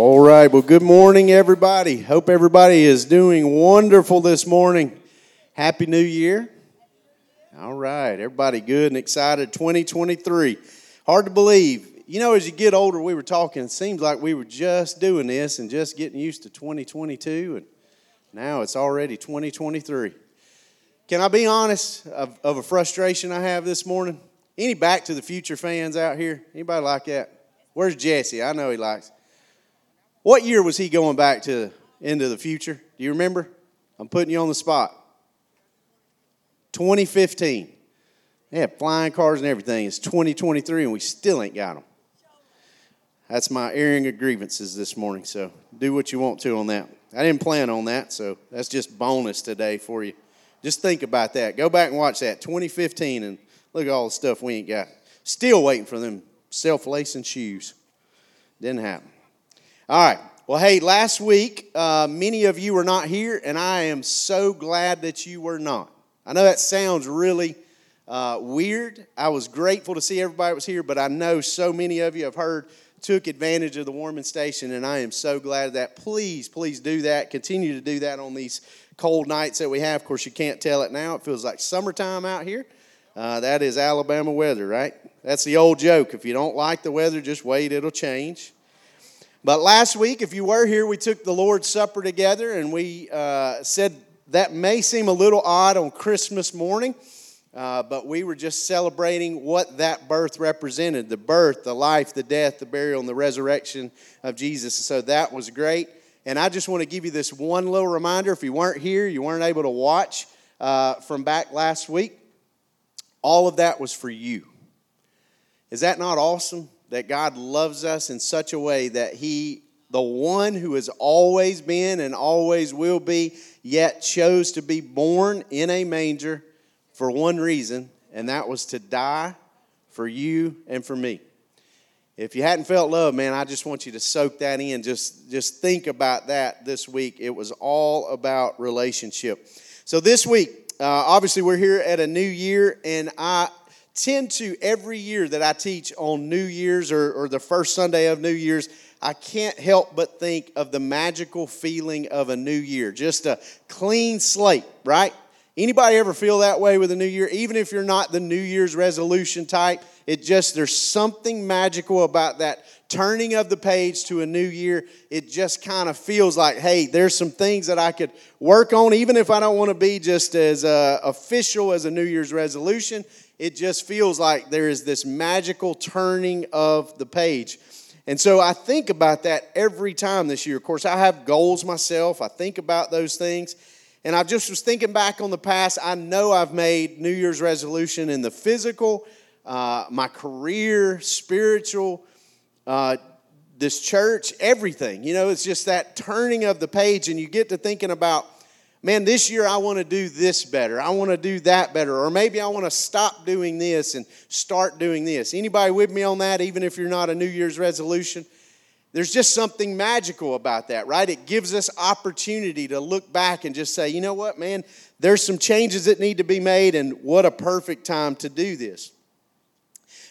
All right. Well, good morning, everybody. Hope everybody is doing wonderful this morning. Happy New Year. All right. Everybody good and excited. 2023. Hard to believe. You know, as you get older, we were talking, it seems like we were just doing this and just getting used to 2022, and now it's already 2023. Can I be honest of, of a frustration I have this morning? Any Back to the Future fans out here? Anybody like that? Where's Jesse? I know he likes. What year was he going back to into the future? Do you remember? I'm putting you on the spot. 2015. They have flying cars and everything. It's 2023 and we still ain't got them. That's my airing of grievances this morning. So do what you want to on that. I didn't plan on that, so that's just bonus today for you. Just think about that. Go back and watch that 2015 and look at all the stuff we ain't got. Still waiting for them self lacing shoes. Didn't happen. All right. Well, hey, last week, uh, many of you were not here, and I am so glad that you were not. I know that sounds really uh, weird. I was grateful to see everybody was here, but I know so many of you have heard took advantage of the warming station, and I am so glad that. Please, please do that. Continue to do that on these cold nights that we have. Of course, you can't tell it now. It feels like summertime out here. Uh, that is Alabama weather, right? That's the old joke. If you don't like the weather, just wait, it'll change. But last week, if you were here, we took the Lord's Supper together and we uh, said that may seem a little odd on Christmas morning, uh, but we were just celebrating what that birth represented the birth, the life, the death, the burial, and the resurrection of Jesus. So that was great. And I just want to give you this one little reminder if you weren't here, you weren't able to watch uh, from back last week, all of that was for you. Is that not awesome? That God loves us in such a way that He, the one who has always been and always will be, yet chose to be born in a manger for one reason, and that was to die for you and for me. If you hadn't felt love, man, I just want you to soak that in. Just, just think about that this week. It was all about relationship. So this week, uh, obviously, we're here at a new year, and I tend to every year that I teach on New Year's or, or the first Sunday of New Year's, I can't help but think of the magical feeling of a new year. Just a clean slate, right? Anybody ever feel that way with a new year? Even if you're not the New Year's resolution type, it just, there's something magical about that turning of the page to a new year. It just kind of feels like, hey, there's some things that I could work on, even if I don't want to be just as uh, official as a New Year's resolution it just feels like there is this magical turning of the page. And so I think about that every time this year. Of course, I have goals myself, I think about those things. And I just was thinking back on the past. I know I've made New Year's resolution in the physical, uh, my career, spiritual, uh, this church, everything. You know, it's just that turning of the page, and you get to thinking about man, this year I want to do this better. I want to do that better. Or maybe I want to stop doing this and start doing this. Anybody with me on that, even if you're not a New Year's resolution? There's just something magical about that, right? It gives us opportunity to look back and just say, you know what, man, there's some changes that need to be made, and what a perfect time to do this.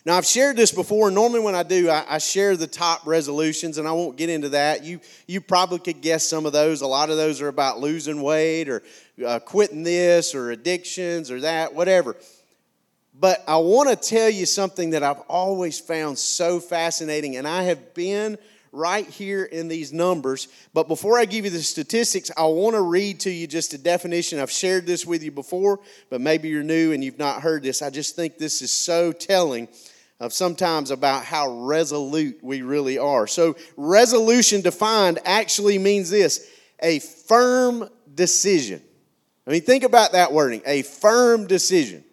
Now, I've shared this before. Normally, when I do, I, I, share the top resolutions, and I won't get into that. You, you probably could guess some of those. A lot of those are about losing weight or uh, quitting this or addictions or that, whatever. But I want to tell you something that I've always found so fascinating, and I have been right here in these numbers. But before I give you the statistics, I want to read to you just a definition. I've shared this with you before, but maybe you're new and you've not heard this. I just think this is so telling of sometimes about how resolute we really are. So, resolution defined actually means this a firm decision. I mean, think about that wording a firm decision.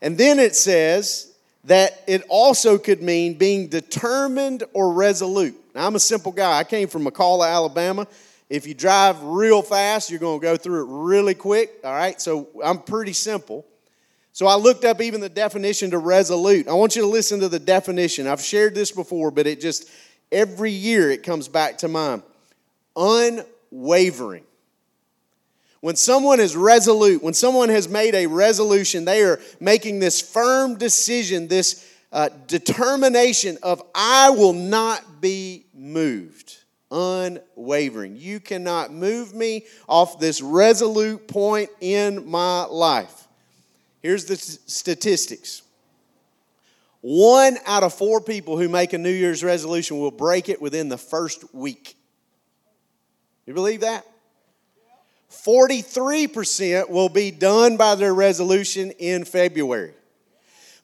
And then it says that it also could mean being determined or resolute. Now, I'm a simple guy. I came from McCalla, Alabama. If you drive real fast, you're going to go through it really quick. All right, so I'm pretty simple. So I looked up even the definition to resolute. I want you to listen to the definition. I've shared this before, but it just, every year it comes back to mind. Unwavering. When someone is resolute, when someone has made a resolution, they are making this firm decision, this uh, determination of, I will not be moved. Unwavering. You cannot move me off this resolute point in my life. Here's the statistics one out of four people who make a New Year's resolution will break it within the first week. You believe that? 43% will be done by their resolution in February.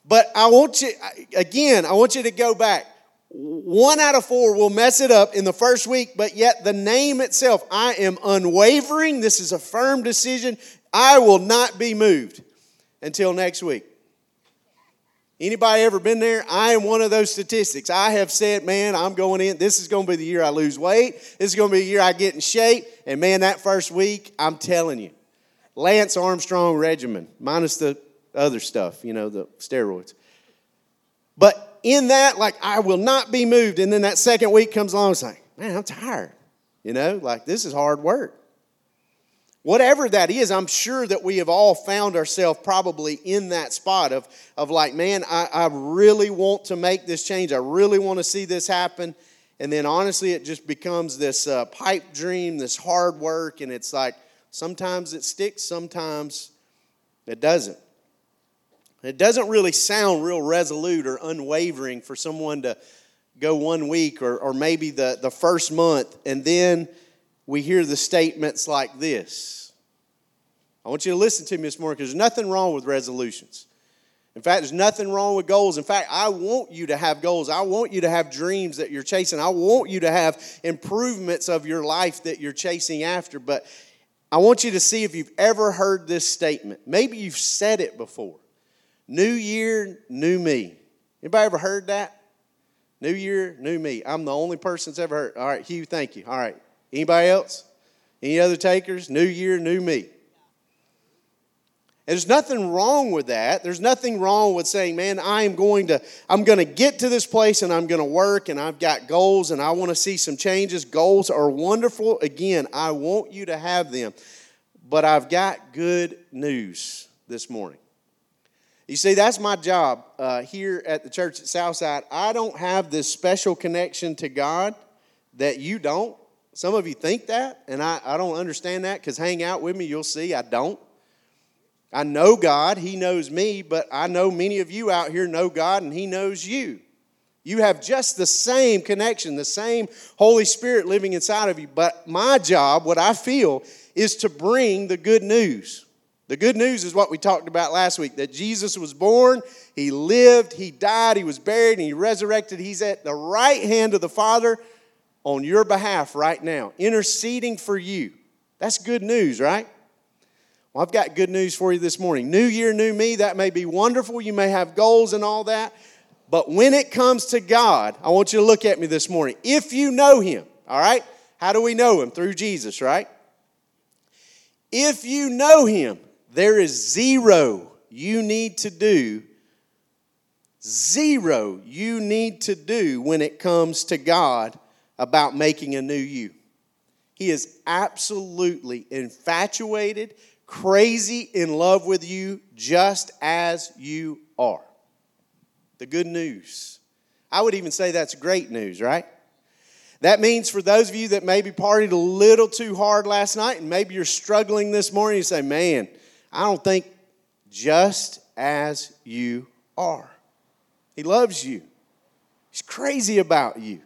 But I want you, again, I want you to go back. One out of four will mess it up in the first week, but yet the name itself, I am unwavering. This is a firm decision. I will not be moved until next week. Anybody ever been there? I am one of those statistics. I have said, man, I'm going in. This is going to be the year I lose weight. This is going to be the year I get in shape. And man, that first week, I'm telling you, Lance Armstrong regimen, minus the other stuff, you know, the steroids. But in that, like, I will not be moved. And then that second week comes along, it's like, man, I'm tired. You know, like, this is hard work. Whatever that is, I'm sure that we have all found ourselves probably in that spot of, of like, man, I, I really want to make this change. I really want to see this happen. And then honestly, it just becomes this uh, pipe dream, this hard work. And it's like sometimes it sticks, sometimes it doesn't. It doesn't really sound real resolute or unwavering for someone to go one week or, or maybe the, the first month and then we hear the statements like this. I want you to listen to me this morning because there's nothing wrong with resolutions. In fact, there's nothing wrong with goals. In fact, I want you to have goals. I want you to have dreams that you're chasing. I want you to have improvements of your life that you're chasing after. But I want you to see if you've ever heard this statement. Maybe you've said it before. New year, new me. Anybody ever heard that? New year, new me. I'm the only person that's ever heard. All right, Hugh, thank you. All right. Anybody else? Any other takers? New year, new me. And there's nothing wrong with that. There's nothing wrong with saying, man, I am going to, I'm going to get to this place and I'm going to work and I've got goals and I want to see some changes. Goals are wonderful. Again, I want you to have them. But I've got good news this morning. You see, that's my job uh, here at the church at Southside. I don't have this special connection to God that you don't. Some of you think that, and I, I don't understand that because hang out with me, you'll see I don't. I know God, He knows me, but I know many of you out here know God and He knows you. You have just the same connection, the same Holy Spirit living inside of you. But my job, what I feel, is to bring the good news. The good news is what we talked about last week that Jesus was born, He lived, He died, He was buried, and He resurrected. He's at the right hand of the Father on your behalf right now, interceding for you. That's good news, right? Well, I've got good news for you this morning. New year, new me, that may be wonderful. You may have goals and all that. But when it comes to God, I want you to look at me this morning. If you know Him, all right? How do we know Him? Through Jesus, right? If you know Him, there is zero you need to do, zero you need to do when it comes to God about making a new you. He is absolutely infatuated, crazy in love with you, just as you are. The good news. I would even say that's great news, right? That means for those of you that maybe partied a little too hard last night and maybe you're struggling this morning, you say, man, I don't think just as you are. He loves you, He's crazy about you.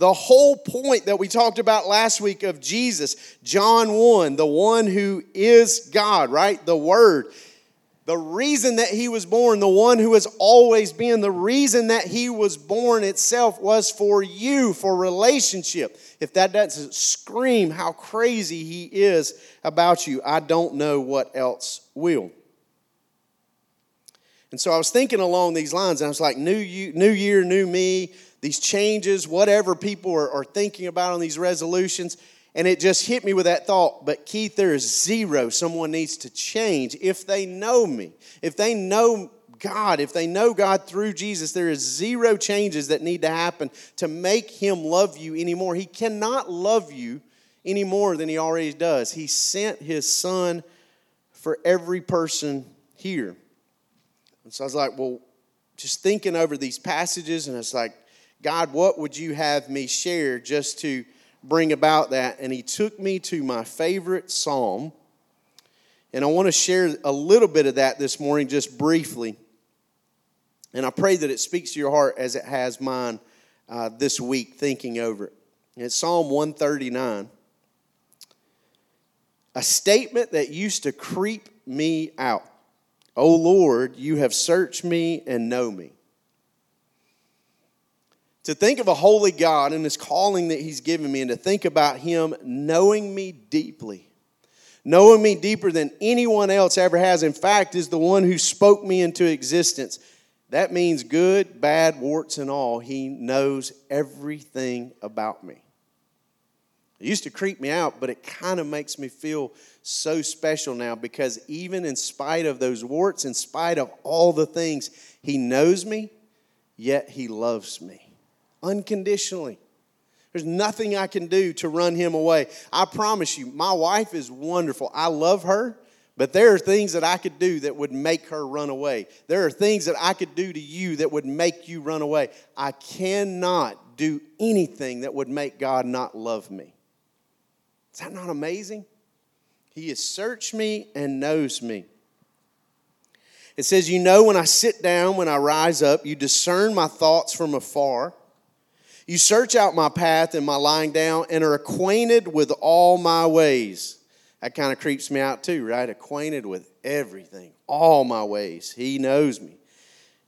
The whole point that we talked about last week of Jesus, John 1, the one who is God, right? The Word. The reason that he was born, the one who has always been, the reason that he was born itself was for you, for relationship. If that doesn't scream how crazy he is about you, I don't know what else will. And so I was thinking along these lines, and I was like, new, you, new year, new me these changes, whatever people are, are thinking about on these resolutions. And it just hit me with that thought. But Keith, there is zero someone needs to change if they know me. If they know God, if they know God through Jesus, there is zero changes that need to happen to make him love you anymore. He cannot love you any more than he already does. He sent his son for every person here. And so I was like, well, just thinking over these passages, and it's like, God, what would you have me share just to bring about that? And He took me to my favorite psalm. And I want to share a little bit of that this morning, just briefly. And I pray that it speaks to your heart as it has mine uh, this week, thinking over it. it's Psalm 139, a statement that used to creep me out. O Lord, you have searched me and know me. To think of a holy God and his calling that he's given me, and to think about him knowing me deeply, knowing me deeper than anyone else ever has, in fact, is the one who spoke me into existence. That means good, bad, warts, and all. He knows everything about me. It used to creep me out, but it kind of makes me feel so special now because even in spite of those warts, in spite of all the things, He knows me, yet He loves me unconditionally. There's nothing I can do to run Him away. I promise you, my wife is wonderful. I love her. But there are things that I could do that would make her run away. There are things that I could do to you that would make you run away. I cannot do anything that would make God not love me. Is that not amazing? He has searched me and knows me. It says, You know when I sit down, when I rise up, you discern my thoughts from afar. You search out my path and my lying down and are acquainted with all my ways. That kind of creeps me out too, right? Acquainted with everything, all my ways. He knows me.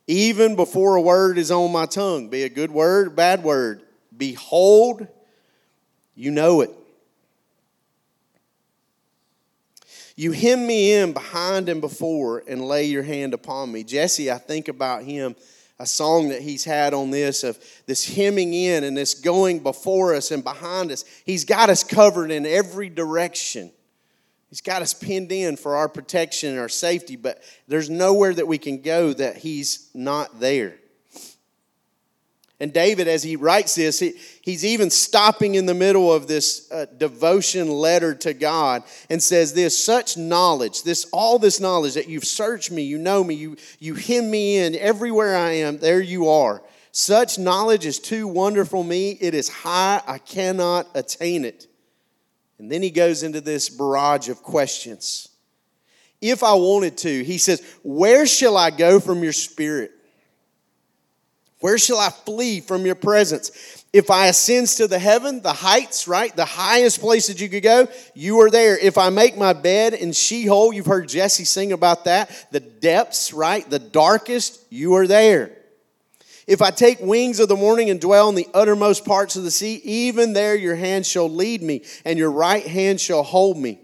Even before a word is on my tongue, be a good word, bad word, behold, you know it. You hem me in behind and before and lay your hand upon me. Jesse, I think about him, a song that he's had on this of this hemming in and this going before us and behind us. He's got us covered in every direction. He's got us pinned in for our protection and our safety, but there's nowhere that we can go that he's not there. And David, as he writes this, he, he's even stopping in the middle of this uh, devotion letter to God and says this such knowledge, this all this knowledge that you've searched me, you know me, you, you hem me in everywhere I am, there you are. Such knowledge is too wonderful me. It is high, I cannot attain it. And then he goes into this barrage of questions. If I wanted to, he says, Where shall I go from your spirit? Where shall I flee from your presence? If I ascend to the heaven, the heights, right? The highest place that you could go, you are there. If I make my bed in Sheol, you've heard Jesse sing about that. The depths, right? The darkest, you are there. If I take wings of the morning and dwell in the uttermost parts of the sea, even there your hand shall lead me, and your right hand shall hold me.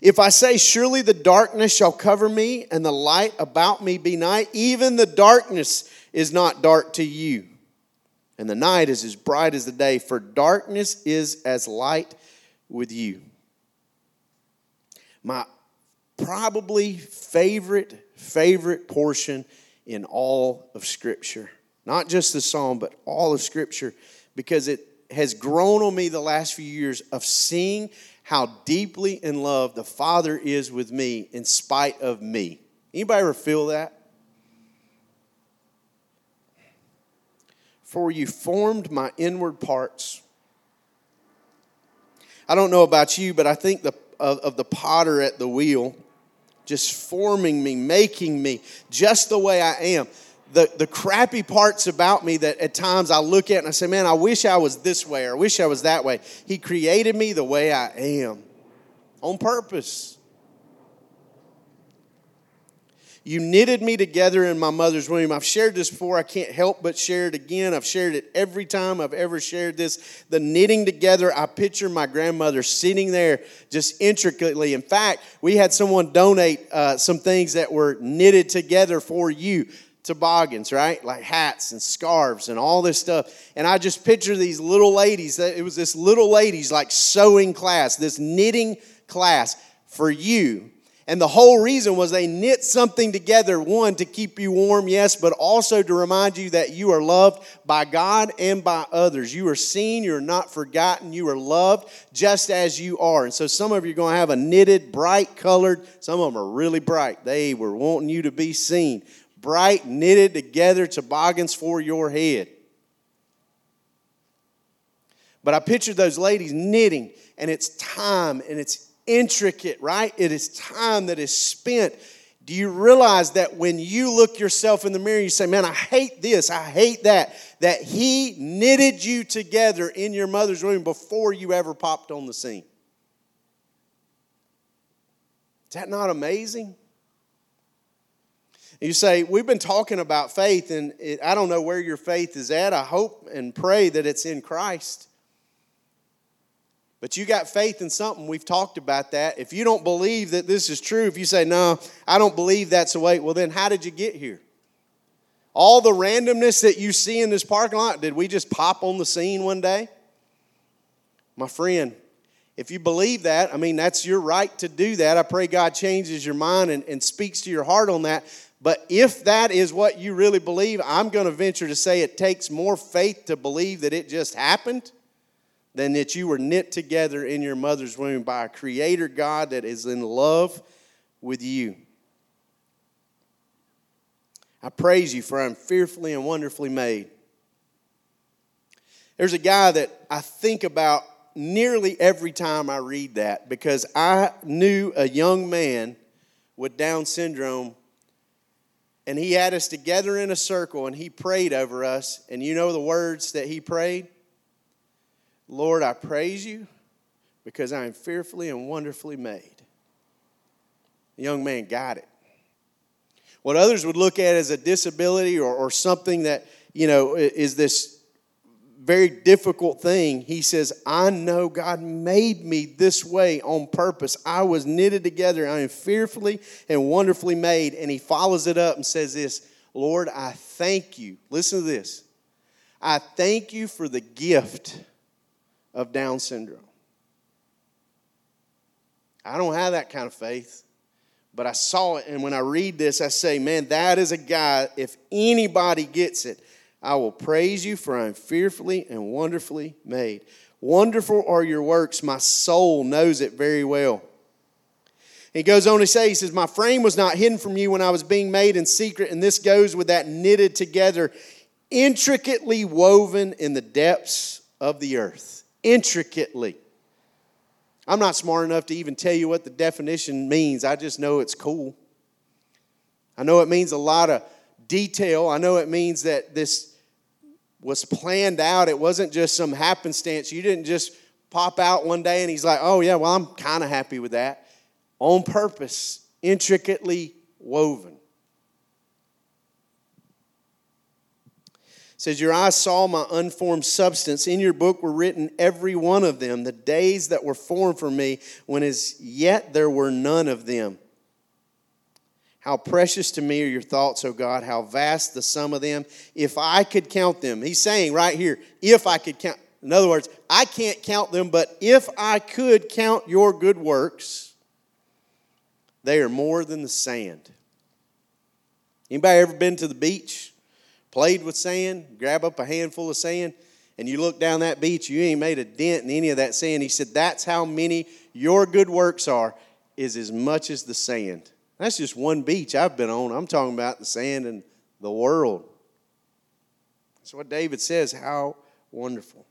If I say, Surely the darkness shall cover me, and the light about me be night, even the darkness is not dark to you, and the night is as bright as the day, for darkness is as light with you. My probably favorite, favorite portion in all of Scripture. Not just the psalm, but all of Scripture, because it has grown on me the last few years of seeing how deeply in love the Father is with me in spite of me. Anybody ever feel that? For you formed my inward parts. I don't know about you, but I think the, of, of the potter at the wheel, just forming me, making me just the way I am. The, the crappy parts about me that at times I look at and I say, man, I wish I was this way or I wish I was that way. He created me the way I am on purpose. You knitted me together in my mother's womb. I've shared this before. I can't help but share it again. I've shared it every time I've ever shared this. The knitting together, I picture my grandmother sitting there just intricately. In fact, we had someone donate uh, some things that were knitted together for you toboggans, right? Like hats and scarves and all this stuff. And I just picture these little ladies. It was this little ladies like sewing class, this knitting class for you and the whole reason was they knit something together, one, to keep you warm, yes, but also to remind you that you are loved by God and by others. You are seen, you're not forgotten, you are loved just as you are. And so some of you are going to have a knitted, bright colored, some of them are really bright. They were wanting you to be seen. Bright, knitted together toboggans for your head. But I pictured those ladies knitting, and it's time and it's intricate, right? It is time that is spent. Do you realize that when you look yourself in the mirror, you say, Man, I hate this, I hate that, that He knitted you together in your mother's womb before you ever popped on the scene? Is that not amazing? You say, We've been talking about faith, and it, I don't know where your faith is at. I hope and pray that it's in Christ. But you got faith in something. We've talked about that. If you don't believe that this is true, if you say, No, I don't believe that's the way, well, then how did you get here? All the randomness that you see in this parking lot, did we just pop on the scene one day? My friend, if you believe that, I mean, that's your right to do that. I pray God changes your mind and, and speaks to your heart on that. But if that is what you really believe, I'm going to venture to say it takes more faith to believe that it just happened than that you were knit together in your mother's womb by a creator God that is in love with you. I praise you for I'm fearfully and wonderfully made. There's a guy that I think about nearly every time I read that because I knew a young man with Down syndrome and he had us together in a circle and he prayed over us. And you know the words that he prayed? Lord, I praise you because I am fearfully and wonderfully made. The young man got it. What others would look at as a disability or, or something that, you know, is this very difficult thing, he says, I know God made me this way on purpose. I was knitted together. I am fearfully and wonderfully made. And he follows it up and says this Lord, I thank you. Listen to this. I thank you for the gift of Down syndrome. I don't have that kind of faith, but I saw it. And when I read this, I say, man, that is a guy, if anybody gets it, I will praise you, for I am fearfully and wonderfully made. Wonderful are your works. My soul knows it very well. He goes on to say, he says, My frame was not hidden from you when I was being made in secret. And this goes with that knitted together, intricately woven in the depths of the earth intricately. I'm not smart enough to even tell you what the definition means. I just know it's cool. I know it means a lot of detail. I know it means that this was planned out. It wasn't just some happenstance. You didn't just pop out one day and he's like, oh, yeah, well, I'm kind of happy with that. On purpose, intricately woven. Says, Your eyes saw my unformed substance. In your book were written every one of them, the days that were formed for me, when as yet there were none of them. How precious to me are your thoughts, O God, how vast the sum of them. If I could count them, he's saying right here, if I could count. In other words, I can't count them, but if I could count your good works, they are more than the sand. Anybody ever been to the beach? Played with sand, grab up a handful of sand, and you look down that beach, you ain't made a dent in any of that sand. He said, That's how many your good works are, is as much as the sand. That's just one beach I've been on. I'm talking about the sand and the world. That's what David says. How wonderful.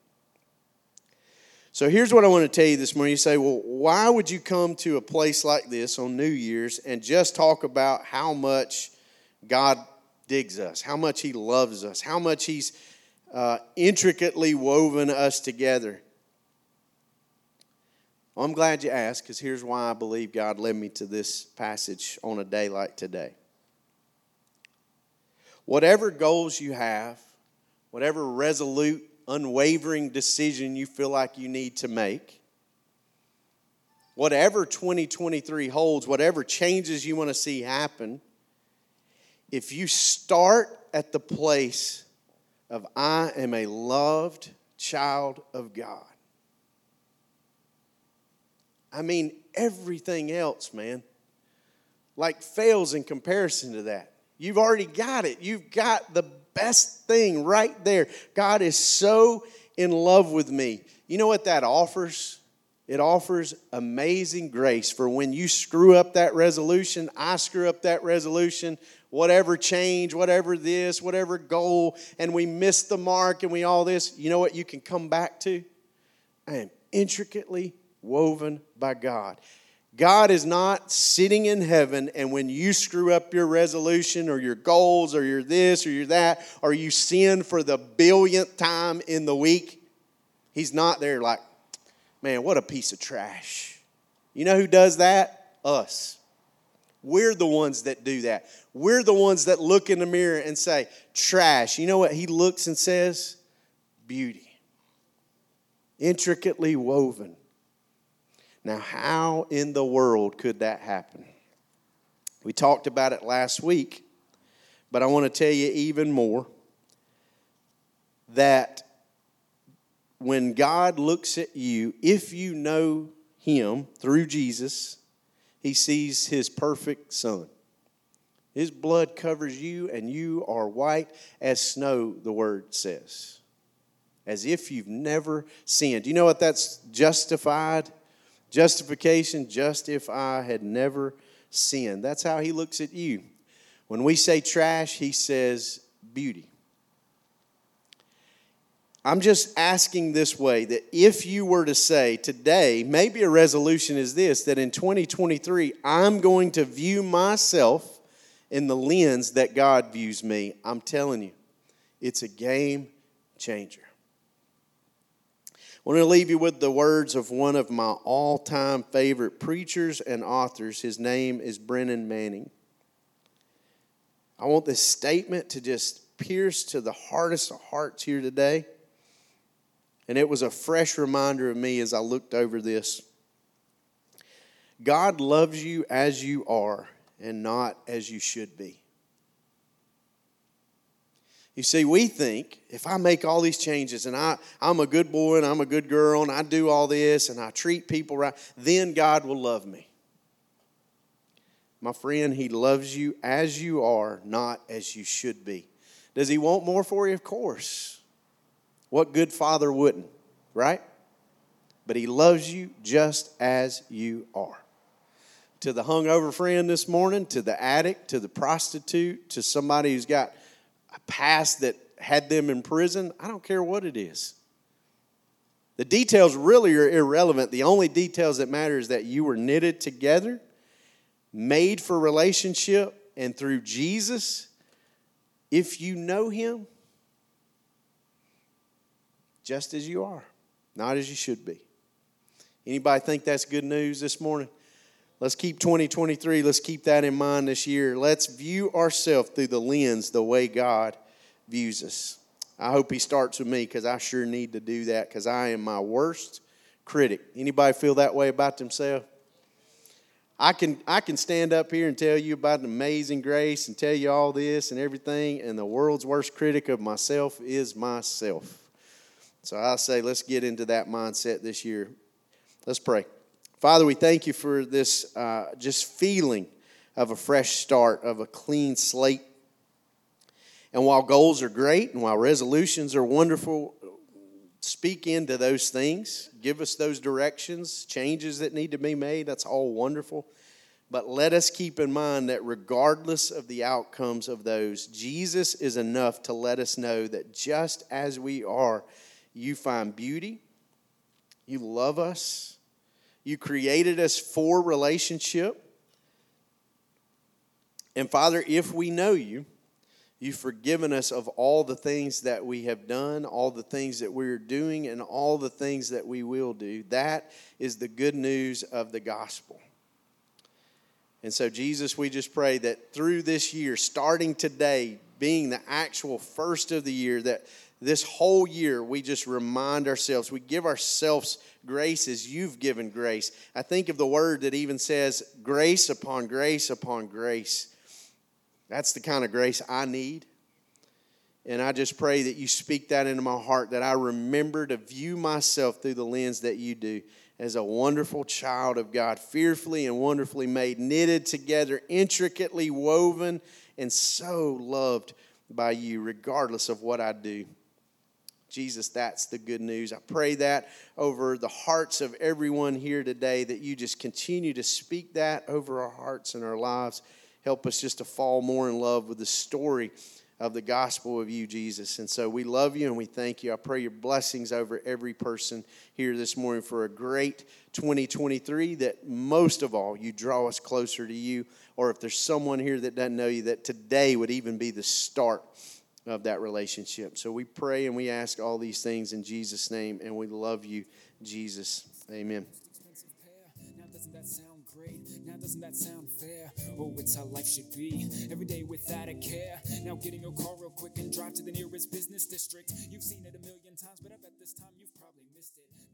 So here's what I want to tell you this morning. You say, well, why would you come to a place like this on New Year's and just talk about how much God digs us, how much He loves us, how much He's uh, intricately woven us together. Well, I'm glad you asked because here's why I believe God led me to this passage on a day like today. Whatever goals you have, whatever resolute, unwavering decision you feel like you need to make, whatever 2023 holds, whatever changes you want to see happen, if you start at the place of I am a loved child of God, I mean, everything else, man, like fails in comparison to that. You've already got it. You've got the best thing right there. God is so in love with me. You know what that offers? It offers amazing grace for when you screw up that resolution, I screw up that resolution, whatever change, whatever this, whatever goal, and we miss the mark and we all this, you know what you can come back to? I am intricately woven by God. God is not sitting in heaven, and when you screw up your resolution or your goals or your this or your that, or you sin for the billionth time in the week, He's not there like, man, what a piece of trash. You know who does that? Us. We're the ones that do that. We're the ones that look in the mirror and say, trash. You know what He looks and says? Beauty. Intricately woven now, how in the world could that happen? We talked about it last week, but I want to tell you even more that when God looks at you, if you know Him through Jesus, He sees His perfect Son. His blood covers you, and you are white as snow, the word says. As if you've never sinned. You know what that's justified? Justification, just if I had never sinned. That's how he looks at you. When we say trash, he says beauty. I'm just asking this way that if you were to say today, maybe a resolution is this that in 2023, I'm going to view myself in the lens that God views me, I'm telling you, it's a game changer. I want to leave you with the words of one of my all time favorite preachers and authors. His name is Brennan Manning. I want this statement to just pierce to the hardest of hearts here today. And it was a fresh reminder of me as I looked over this. God loves you as you are and not as you should be. You see, we think if I make all these changes and I, I'm a good boy and I'm a good girl and I do all this and I treat people right, then God will love me. My friend, He loves you as you are, not as you should be. Does He want more for you? Of course. What good father wouldn't, right? But He loves you just as you are. To the hungover friend this morning, to the addict, to the prostitute, to somebody who's got a past that had them in prison. I don't care what it is. The details really are irrelevant. The only details that matter is that you were knitted together, made for relationship, and through Jesus, if you know him, just as you are, not as you should be. Anybody think that's good news this morning? Let's keep 2023, let's keep that in mind this year. Let's view ourselves through the lens the way God views us. I hope He starts with me because I sure need to do that because I am my worst critic. Anybody feel that way about themselves? I can, I can stand up here and tell you about an amazing grace and tell you all this and everything, and the world's worst critic of myself is myself. So I say, let's get into that mindset this year. Let's pray. Father, we thank you for this uh, just feeling of a fresh start, of a clean slate. And while goals are great and while resolutions are wonderful, speak into those things. Give us those directions, changes that need to be made. That's all wonderful. But let us keep in mind that regardless of the outcomes of those, Jesus is enough to let us know that just as we are, you find beauty, you love us, you created us for relationship. And Father, if we know you, you've forgiven us of all the things that we have done, all the things that we're doing, and all the things that we will do. That is the good news of the gospel. And so, Jesus, we just pray that through this year, starting today, being the actual first of the year, that this whole year we just remind ourselves, we give ourselves grace as you've given grace. I think of the word that even says grace upon grace upon grace. That's the kind of grace I need. And I just pray that you speak that into my heart, that I remember to view myself through the lens that you do as a wonderful child of God, fearfully and wonderfully made, knitted together, intricately woven, and so loved by you, regardless of what I do. Jesus, that's the good news. I pray that over the hearts of everyone here today, that you just continue to speak that over our hearts and our lives. Help us just to fall more in love with the story of the gospel of you, Jesus. And so we love you and we thank you. I pray your blessings over every person here this morning for a great 2023 that most of all you draw us closer to you. Or if there's someone here that doesn't know you, that today would even be the start of that relationship. So we pray and we ask all these things in Jesus' name, and we love you, Jesus. Amen. Now doesn't that sound fair? Oh, it's how life should be. Every day without a care. Now get in your car real quick and drive to the nearest business district. You've seen it a million times, but I bet this time you've probably missed it.